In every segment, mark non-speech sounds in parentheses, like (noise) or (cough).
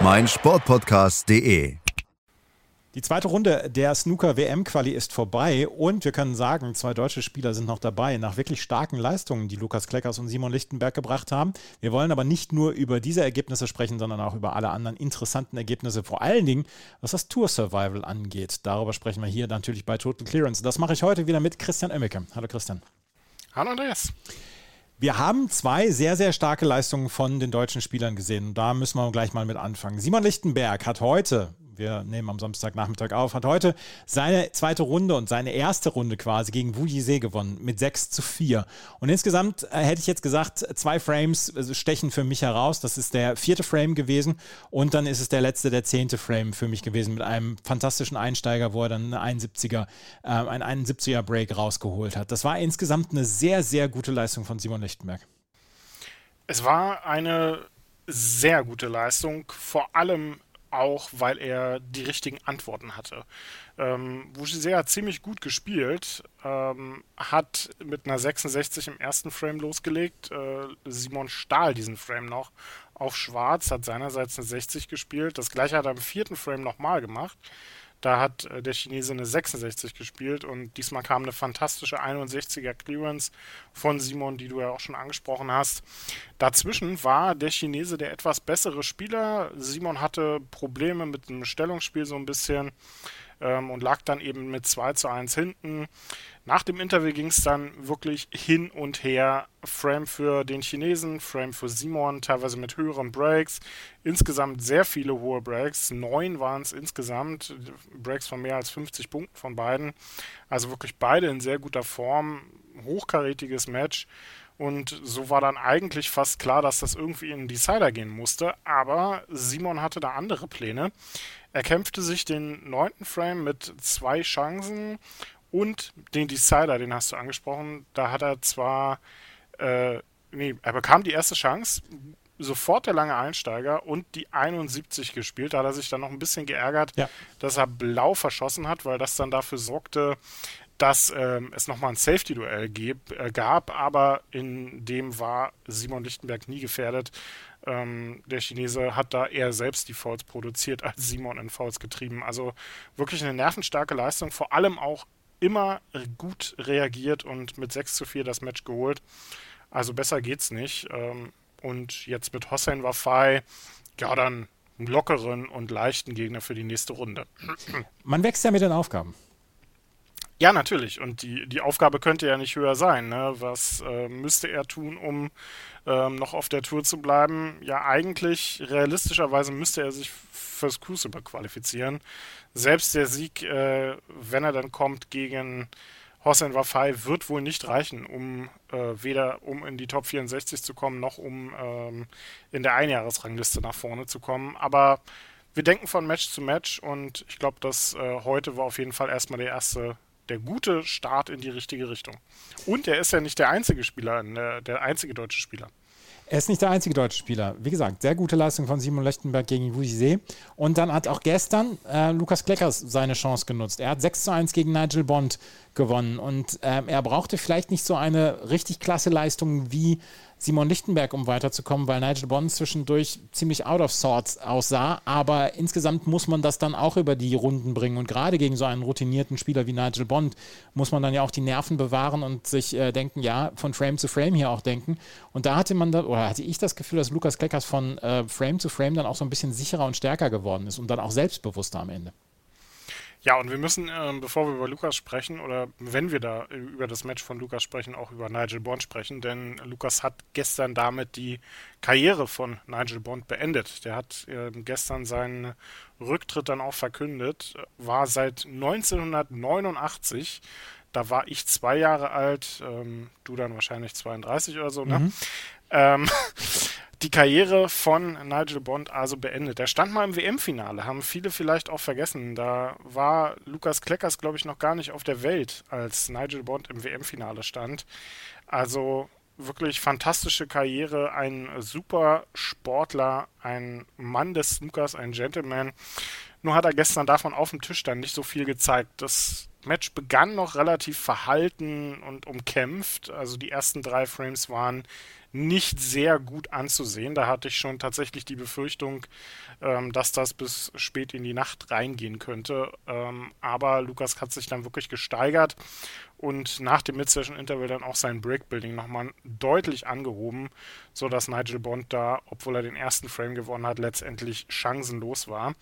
meinsportpodcast.de. Die zweite Runde der Snooker-WM-Quali ist vorbei und wir können sagen, zwei deutsche Spieler sind noch dabei, nach wirklich starken Leistungen, die Lukas Kleckers und Simon Lichtenberg gebracht haben. Wir wollen aber nicht nur über diese Ergebnisse sprechen, sondern auch über alle anderen interessanten Ergebnisse, vor allen Dingen, was das Tour-Survival angeht. Darüber sprechen wir hier natürlich bei Total Clearance. Das mache ich heute wieder mit Christian Oemmeke. Hallo Christian. Hallo Andreas. Wir haben zwei sehr, sehr starke Leistungen von den deutschen Spielern gesehen. Da müssen wir gleich mal mit anfangen. Simon Lichtenberg hat heute, wir nehmen am Samstagnachmittag auf, hat heute seine zweite Runde und seine erste Runde quasi gegen Wu Yizhe gewonnen mit 6 zu 4. Und insgesamt äh, hätte ich jetzt gesagt, zwei Frames äh, stechen für mich heraus. Das ist der vierte Frame gewesen und dann ist es der letzte, der zehnte Frame für mich gewesen mit einem fantastischen Einsteiger, wo er dann eine 71er, äh, ein 71er Break rausgeholt hat. Das war insgesamt eine sehr, sehr gute Leistung von Simon Lichtenberg. Es war eine sehr gute Leistung, vor allem auch, weil er die richtigen Antworten hatte. Ähm, hat ziemlich gut gespielt, ähm, hat mit einer 66 im ersten Frame losgelegt. Äh, Simon stahl diesen Frame noch auf Schwarz, hat seinerseits eine 60 gespielt. Das gleiche hat er im vierten Frame nochmal gemacht. Da hat äh, der Chinese eine 66 gespielt und diesmal kam eine fantastische 61er Clearance von Simon, die du ja auch schon angesprochen hast. Dazwischen war der Chinese der etwas bessere Spieler. Simon hatte Probleme mit dem Stellungsspiel so ein bisschen ähm, und lag dann eben mit 2 zu 1 hinten. Nach dem Interview ging es dann wirklich hin und her. Frame für den Chinesen, Frame für Simon, teilweise mit höheren Breaks. Insgesamt sehr viele hohe Breaks. Neun waren es insgesamt. Breaks von mehr als 50 Punkten von beiden. Also wirklich beide in sehr guter Form. Hochkarätiges Match. Und so war dann eigentlich fast klar, dass das irgendwie in den Decider gehen musste. Aber Simon hatte da andere Pläne. Er kämpfte sich den neunten Frame mit zwei Chancen und den Decider, den hast du angesprochen, da hat er zwar, äh, nee, er bekam die erste Chance, sofort der lange Einsteiger und die 71 gespielt. Da hat er sich dann noch ein bisschen geärgert, ja. dass er blau verschossen hat, weil das dann dafür sorgte, dass ähm, es nochmal ein Safety-Duell äh, gab, aber in dem war Simon Lichtenberg nie gefährdet. Ähm, der Chinese hat da eher selbst die Fouls produziert als Simon in Fouls getrieben. Also wirklich eine nervenstarke Leistung, vor allem auch immer gut reagiert und mit 6 zu 4 das Match geholt. Also besser geht's nicht. Ähm, und jetzt mit Hossein Wafai, ja, dann einen lockeren und leichten Gegner für die nächste Runde. Man wächst ja mit den Aufgaben. Ja, natürlich. Und die, die Aufgabe könnte ja nicht höher sein. Ne? Was äh, müsste er tun, um ähm, noch auf der Tour zu bleiben? Ja, eigentlich, realistischerweise müsste er sich fürs Crucible qualifizieren. Selbst der Sieg, äh, wenn er dann kommt gegen Hossein Wafai, wird wohl nicht reichen, um äh, weder um in die Top 64 zu kommen, noch um ähm, in der Einjahresrangliste nach vorne zu kommen. Aber wir denken von Match zu Match und ich glaube, dass äh, heute war auf jeden Fall erstmal der erste der gute Start in die richtige Richtung. Und er ist ja nicht der einzige Spieler, der, der einzige deutsche Spieler. Er ist nicht der einzige deutsche Spieler. Wie gesagt, sehr gute Leistung von Simon Lechtenberg gegen Wu Und dann hat auch gestern äh, Lukas Kleckers seine Chance genutzt. Er hat 6 zu 1 gegen Nigel Bond gewonnen. Und äh, er brauchte vielleicht nicht so eine richtig klasse Leistung wie Simon Lichtenberg, um weiterzukommen, weil Nigel Bond zwischendurch ziemlich out of sorts aussah. Aber insgesamt muss man das dann auch über die Runden bringen. Und gerade gegen so einen routinierten Spieler wie Nigel Bond muss man dann ja auch die Nerven bewahren und sich äh, denken, ja, von Frame zu Frame hier auch denken. Und da hatte man da, oder hatte ich das Gefühl, dass Lukas Kleckers von äh, Frame zu Frame dann auch so ein bisschen sicherer und stärker geworden ist und dann auch selbstbewusster am Ende. Ja, und wir müssen, ähm, bevor wir über Lukas sprechen, oder wenn wir da über das Match von Lukas sprechen, auch über Nigel Bond sprechen, denn Lukas hat gestern damit die Karriere von Nigel Bond beendet. Der hat äh, gestern seinen Rücktritt dann auch verkündet, war seit 1989 da war ich zwei Jahre alt, ähm, du dann wahrscheinlich 32 oder so, ne? Mhm. Ähm, die Karriere von Nigel Bond also beendet. Er stand mal im WM-Finale, haben viele vielleicht auch vergessen. Da war Lukas Kleckers, glaube ich, noch gar nicht auf der Welt, als Nigel Bond im WM-Finale stand. Also wirklich fantastische Karriere, ein super Sportler, ein Mann des Snookers, ein Gentleman. Nur hat er gestern davon auf dem Tisch dann nicht so viel gezeigt. Das Match begann noch relativ verhalten und umkämpft. Also die ersten drei Frames waren nicht sehr gut anzusehen. Da hatte ich schon tatsächlich die Befürchtung, ähm, dass das bis spät in die Nacht reingehen könnte. Ähm, aber Lukas hat sich dann wirklich gesteigert und nach dem Mid-Session-Interval dann auch sein Breakbuilding nochmal deutlich angehoben, sodass Nigel Bond da, obwohl er den ersten Frame gewonnen hat, letztendlich chancenlos war.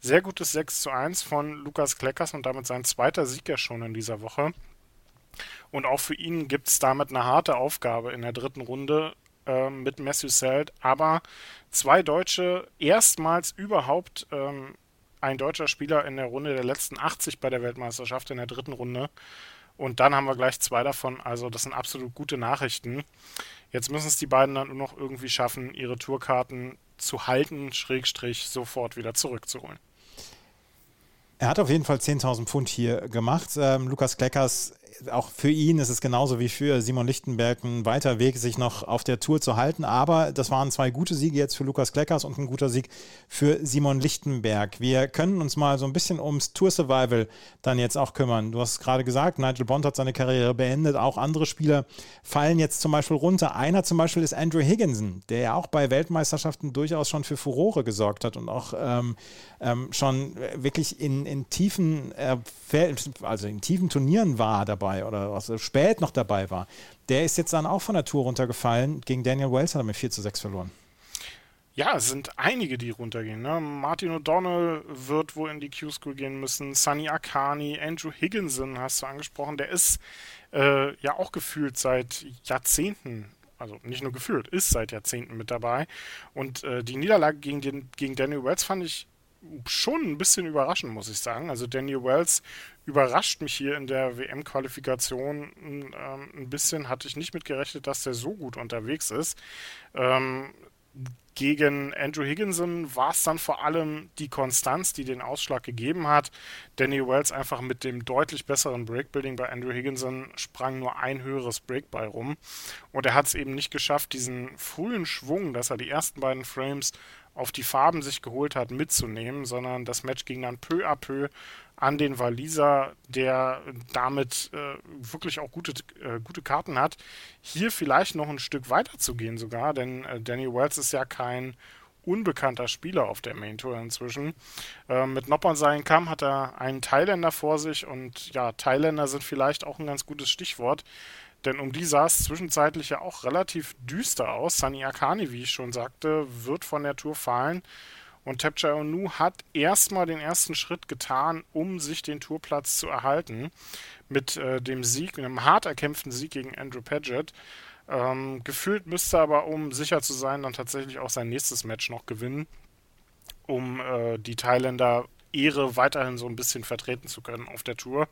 Sehr gutes 6 zu 1 von Lukas Kleckers und damit sein zweiter Sieg ja schon in dieser Woche. Und auch für ihn gibt es damit eine harte Aufgabe in der dritten Runde äh, mit Matthew Selt. Aber zwei Deutsche, erstmals überhaupt ähm, ein deutscher Spieler in der Runde der letzten 80 bei der Weltmeisterschaft in der dritten Runde. Und dann haben wir gleich zwei davon. Also das sind absolut gute Nachrichten. Jetzt müssen es die beiden dann nur noch irgendwie schaffen, ihre Tourkarten zu halten, Schrägstrich sofort wieder zurückzuholen. Er hat auf jeden Fall 10.000 Pfund hier gemacht. Ähm, Lukas Kleckers auch für ihn ist es genauso wie für Simon Lichtenberg ein weiter Weg, sich noch auf der Tour zu halten. Aber das waren zwei gute Siege jetzt für Lukas Kleckers und ein guter Sieg für Simon Lichtenberg. Wir können uns mal so ein bisschen ums Tour Survival dann jetzt auch kümmern. Du hast gerade gesagt, Nigel Bond hat seine Karriere beendet. Auch andere Spieler fallen jetzt zum Beispiel runter. Einer zum Beispiel ist Andrew Higginson, der ja auch bei Weltmeisterschaften durchaus schon für Furore gesorgt hat und auch ähm, ähm, schon wirklich in, in tiefen, äh, also in tiefen Turnieren war dabei dabei oder also spät noch dabei war, der ist jetzt dann auch von der Tour runtergefallen. Gegen Daniel Wells hat er mit 4 zu 6 verloren. Ja, es sind einige, die runtergehen. Ne? Martin O'Donnell wird wohl in die Q-School gehen müssen. Sunny Akani, Andrew Higginson hast du angesprochen. Der ist äh, ja auch gefühlt seit Jahrzehnten also nicht nur gefühlt, ist seit Jahrzehnten mit dabei. Und äh, die Niederlage gegen, den, gegen Daniel Wells fand ich schon ein bisschen überraschend, muss ich sagen. Also Daniel Wells überrascht mich hier in der WM-Qualifikation ähm, ein bisschen. Hatte ich nicht mitgerechnet, dass der so gut unterwegs ist. Ähm, gegen Andrew Higginson war es dann vor allem die Konstanz, die den Ausschlag gegeben hat. Danny Wells einfach mit dem deutlich besseren Breakbuilding bei Andrew Higginson sprang nur ein höheres Break bei rum. Und er hat es eben nicht geschafft, diesen frühen Schwung, dass er die ersten beiden Frames auf die Farben sich geholt hat, mitzunehmen, sondern das Match ging dann peu à peu an den Waliser, der damit äh, wirklich auch gute, äh, gute Karten hat, hier vielleicht noch ein Stück weiter zu gehen sogar, denn äh, Danny Wells ist ja kein unbekannter Spieler auf der Main Tour inzwischen. Äh, mit Noppon Kam hat er einen Thailänder vor sich und ja, Thailänder sind vielleicht auch ein ganz gutes Stichwort, denn um die sah es zwischenzeitlich ja auch relativ düster aus. Sani Akani, wie ich schon sagte, wird von der Tour fallen. Und Tapchai Onu hat erstmal den ersten Schritt getan, um sich den Tourplatz zu erhalten. Mit äh, dem Sieg, einem hart erkämpften Sieg gegen Andrew Paget. Ähm, gefühlt müsste aber, um sicher zu sein, dann tatsächlich auch sein nächstes Match noch gewinnen, um äh, die Thailänder Ehre weiterhin so ein bisschen vertreten zu können auf der Tour.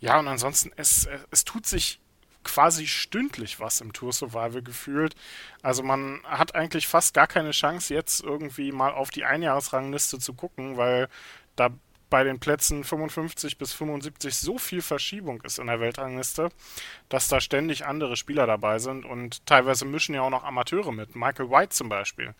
Ja, und ansonsten, es, es tut sich quasi stündlich was im Tour Survival gefühlt. Also man hat eigentlich fast gar keine Chance, jetzt irgendwie mal auf die Einjahresrangliste zu gucken, weil da bei den Plätzen 55 bis 75 so viel Verschiebung ist in der Weltrangliste, dass da ständig andere Spieler dabei sind und teilweise mischen ja auch noch Amateure mit. Michael White zum Beispiel,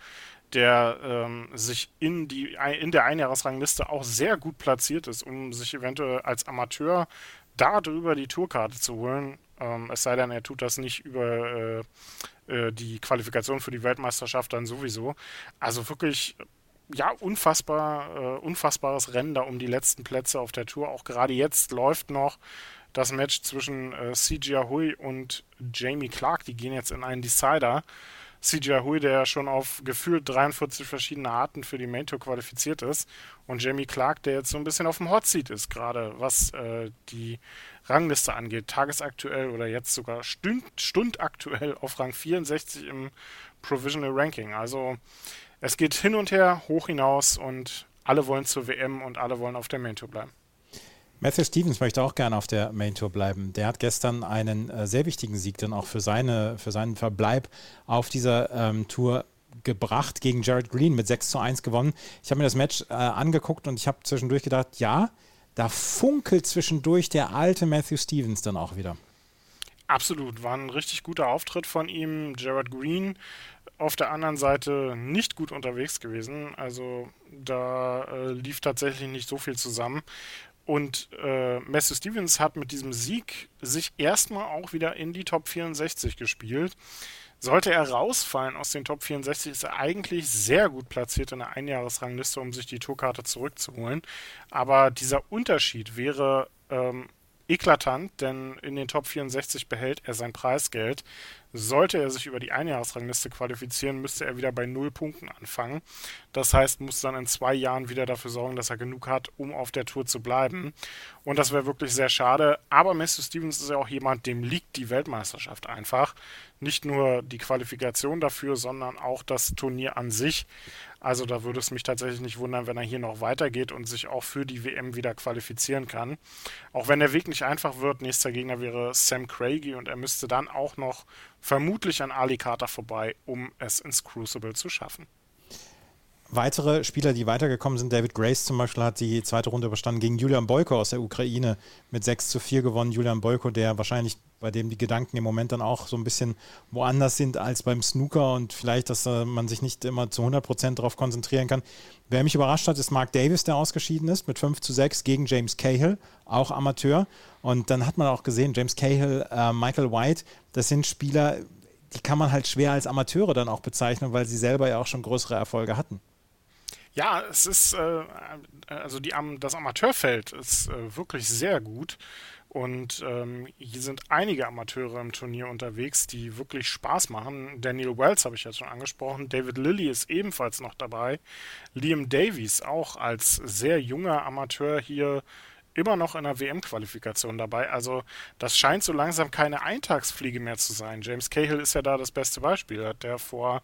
der ähm, sich in, die, in der Einjahresrangliste auch sehr gut platziert ist, um sich eventuell als Amateur darüber die Tourkarte zu holen. Ähm, es sei denn, er tut das nicht über äh, äh, die Qualifikation für die Weltmeisterschaft dann sowieso. Also wirklich, ja, unfassbar, äh, unfassbares Rennen da um die letzten Plätze auf der Tour. Auch gerade jetzt läuft noch das Match zwischen äh, CJ Hui und Jamie Clark. Die gehen jetzt in einen Decider. CJ Hui, der schon auf gefühlt 43 verschiedene Arten für die Main Tour qualifiziert ist. Und Jamie Clark, der jetzt so ein bisschen auf dem Hot Seat ist, gerade was äh, die Rangliste angeht. Tagesaktuell oder jetzt sogar stund, stundaktuell auf Rang 64 im Provisional Ranking. Also es geht hin und her, hoch hinaus und alle wollen zur WM und alle wollen auf der Main Tour bleiben. Matthew Stevens möchte auch gerne auf der Main Tour bleiben. Der hat gestern einen äh, sehr wichtigen Sieg dann auch für, seine, für seinen Verbleib auf dieser ähm, Tour gebracht gegen Jared Green mit 6 zu 1 gewonnen. Ich habe mir das Match äh, angeguckt und ich habe zwischendurch gedacht, ja, da funkelt zwischendurch der alte Matthew Stevens dann auch wieder. Absolut, war ein richtig guter Auftritt von ihm. Jared Green auf der anderen Seite nicht gut unterwegs gewesen. Also da äh, lief tatsächlich nicht so viel zusammen. Und äh, Matthew Stevens hat mit diesem Sieg sich erstmal auch wieder in die Top 64 gespielt. Sollte er rausfallen aus den Top 64, ist er eigentlich sehr gut platziert in der Einjahresrangliste, um sich die Tourkarte zurückzuholen. Aber dieser Unterschied wäre ähm, eklatant, denn in den Top 64 behält er sein Preisgeld. Sollte er sich über die Einjahresrangliste qualifizieren, müsste er wieder bei null Punkten anfangen. Das heißt, muss dann in zwei Jahren wieder dafür sorgen, dass er genug hat, um auf der Tour zu bleiben. Und das wäre wirklich sehr schade. Aber Matthew Stevens ist ja auch jemand, dem liegt die Weltmeisterschaft einfach. Nicht nur die Qualifikation dafür, sondern auch das Turnier an sich. Also da würde es mich tatsächlich nicht wundern, wenn er hier noch weitergeht und sich auch für die WM wieder qualifizieren kann. Auch wenn der Weg nicht einfach wird, nächster Gegner wäre Sam Craigie und er müsste dann auch noch vermutlich an Ali Carter vorbei, um es ins Crucible zu schaffen. Weitere Spieler, die weitergekommen sind, David Grace zum Beispiel hat die zweite Runde überstanden gegen Julian Boyko aus der Ukraine mit 6 zu 4 gewonnen. Julian Boyko, der wahrscheinlich, bei dem die Gedanken im Moment dann auch so ein bisschen woanders sind als beim Snooker und vielleicht, dass äh, man sich nicht immer zu 100 Prozent darauf konzentrieren kann. Wer mich überrascht hat, ist Mark Davis, der ausgeschieden ist mit 5 zu 6 gegen James Cahill, auch Amateur. Und dann hat man auch gesehen, James Cahill, äh, Michael White, das sind Spieler, die kann man halt schwer als Amateure dann auch bezeichnen, weil sie selber ja auch schon größere Erfolge hatten. Ja, es ist, äh, also die, das Amateurfeld ist äh, wirklich sehr gut. Und ähm, hier sind einige Amateure im Turnier unterwegs, die wirklich Spaß machen. Daniel Wells habe ich jetzt schon angesprochen. David Lilly ist ebenfalls noch dabei. Liam Davies auch als sehr junger Amateur hier immer noch in der WM-Qualifikation dabei. Also das scheint so langsam keine Eintagsfliege mehr zu sein. James Cahill ist ja da das beste Beispiel. Hat der vor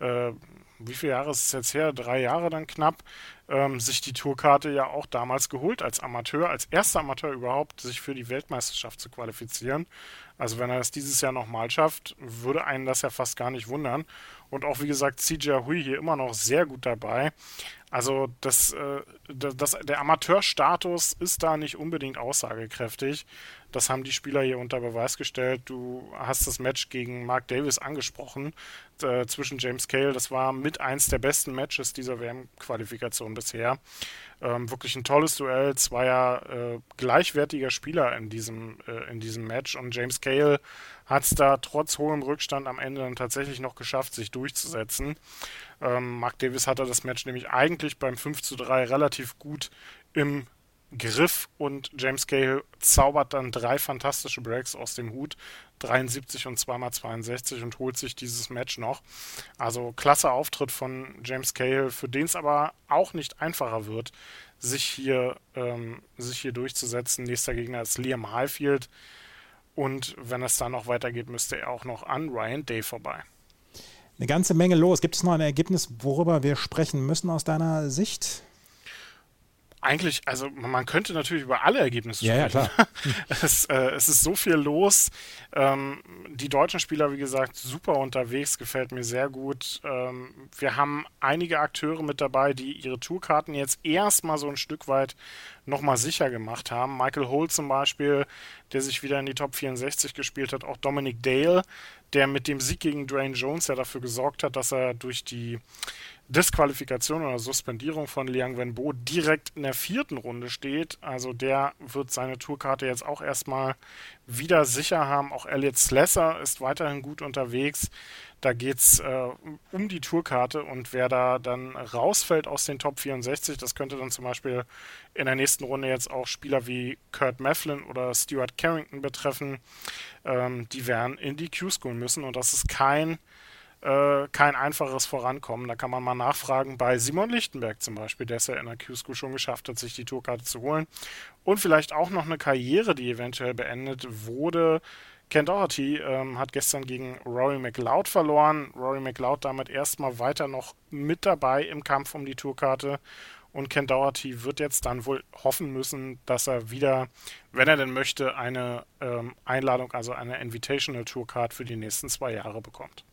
äh, wie viele Jahre ist es jetzt her? Drei Jahre dann knapp, ähm, sich die Tourkarte ja auch damals geholt als Amateur, als erster Amateur überhaupt, sich für die Weltmeisterschaft zu qualifizieren. Also wenn er es dieses Jahr nochmal schafft, würde einen das ja fast gar nicht wundern. Und auch wie gesagt, CJ Hui hier immer noch sehr gut dabei. Also das, äh, das, der Amateurstatus ist da nicht unbedingt aussagekräftig. Das haben die Spieler hier unter Beweis gestellt. Du hast das Match gegen Mark Davis angesprochen äh, zwischen James Cale. Das war mit eins der besten Matches dieser WM-Qualifikation bisher. Ähm, wirklich ein tolles Duell zweier äh, gleichwertiger Spieler in diesem, äh, in diesem Match. Und James Cale hat es da trotz hohem Rückstand am Ende dann tatsächlich noch geschafft, sich durchzusetzen. Ähm, Mark Davis hatte das Match nämlich eigentlich beim 5 zu 3 relativ gut im Griff und James Cahill zaubert dann drei fantastische Breaks aus dem Hut, 73 und zweimal 62 und holt sich dieses Match noch. Also klasse Auftritt von James Cahill, für den es aber auch nicht einfacher wird, sich hier, ähm, sich hier durchzusetzen. Nächster Gegner ist Liam Highfield und wenn es dann noch weitergeht, müsste er auch noch an Ryan Day vorbei. Eine ganze Menge los. Gibt es noch ein Ergebnis, worüber wir sprechen müssen aus deiner Sicht? Eigentlich, also man könnte natürlich über alle Ergebnisse sprechen. Ja, ja klar. (laughs) es, äh, es, ist so viel los. Ähm, die deutschen Spieler, wie gesagt, super unterwegs, gefällt mir sehr gut. Ähm, wir haben einige Akteure mit dabei, die ihre Tourkarten jetzt erstmal so ein Stück weit nochmal sicher gemacht haben. Michael Holt zum Beispiel, der sich wieder in die Top 64 gespielt hat, auch Dominic Dale, der mit dem Sieg gegen Dwayne Jones ja dafür gesorgt hat, dass er durch die Disqualifikation oder Suspendierung von Liang Wenbo direkt in der vierten Runde steht. Also der wird seine Tourkarte jetzt auch erstmal wieder sicher haben. Auch Elliot Slesser ist weiterhin gut unterwegs. Da geht es äh, um die Tourkarte und wer da dann rausfällt aus den Top 64, das könnte dann zum Beispiel in der nächsten Runde jetzt auch Spieler wie Kurt Mefflin oder Stuart Carrington betreffen. Ähm, die werden in die Q-School müssen und das ist kein äh, kein einfaches Vorankommen. Da kann man mal nachfragen bei Simon Lichtenberg zum Beispiel, der es ja in der Q-School schon geschafft hat, sich die Tourkarte zu holen. Und vielleicht auch noch eine Karriere, die eventuell beendet wurde. Ken Doherty ähm, hat gestern gegen Rory McLeod verloren. Rory McLeod damit erstmal weiter noch mit dabei im Kampf um die Tourkarte. Und Ken Doherty wird jetzt dann wohl hoffen müssen, dass er wieder, wenn er denn möchte, eine ähm, Einladung, also eine Invitational Tourcard für die nächsten zwei Jahre bekommt.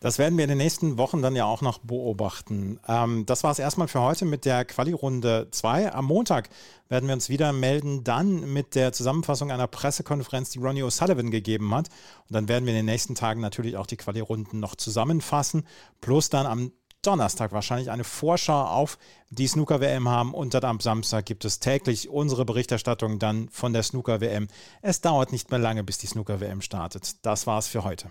Das werden wir in den nächsten Wochen dann ja auch noch beobachten. Ähm, das war es erstmal für heute mit der Quali-Runde 2. Am Montag werden wir uns wieder melden, dann mit der Zusammenfassung einer Pressekonferenz, die Ronnie O'Sullivan gegeben hat. Und dann werden wir in den nächsten Tagen natürlich auch die Quali-Runden noch zusammenfassen. Plus dann am Donnerstag wahrscheinlich eine Vorschau auf die Snooker-WM haben und dann am Samstag gibt es täglich unsere Berichterstattung dann von der Snooker-WM. Es dauert nicht mehr lange, bis die Snooker-WM startet. Das war's für heute.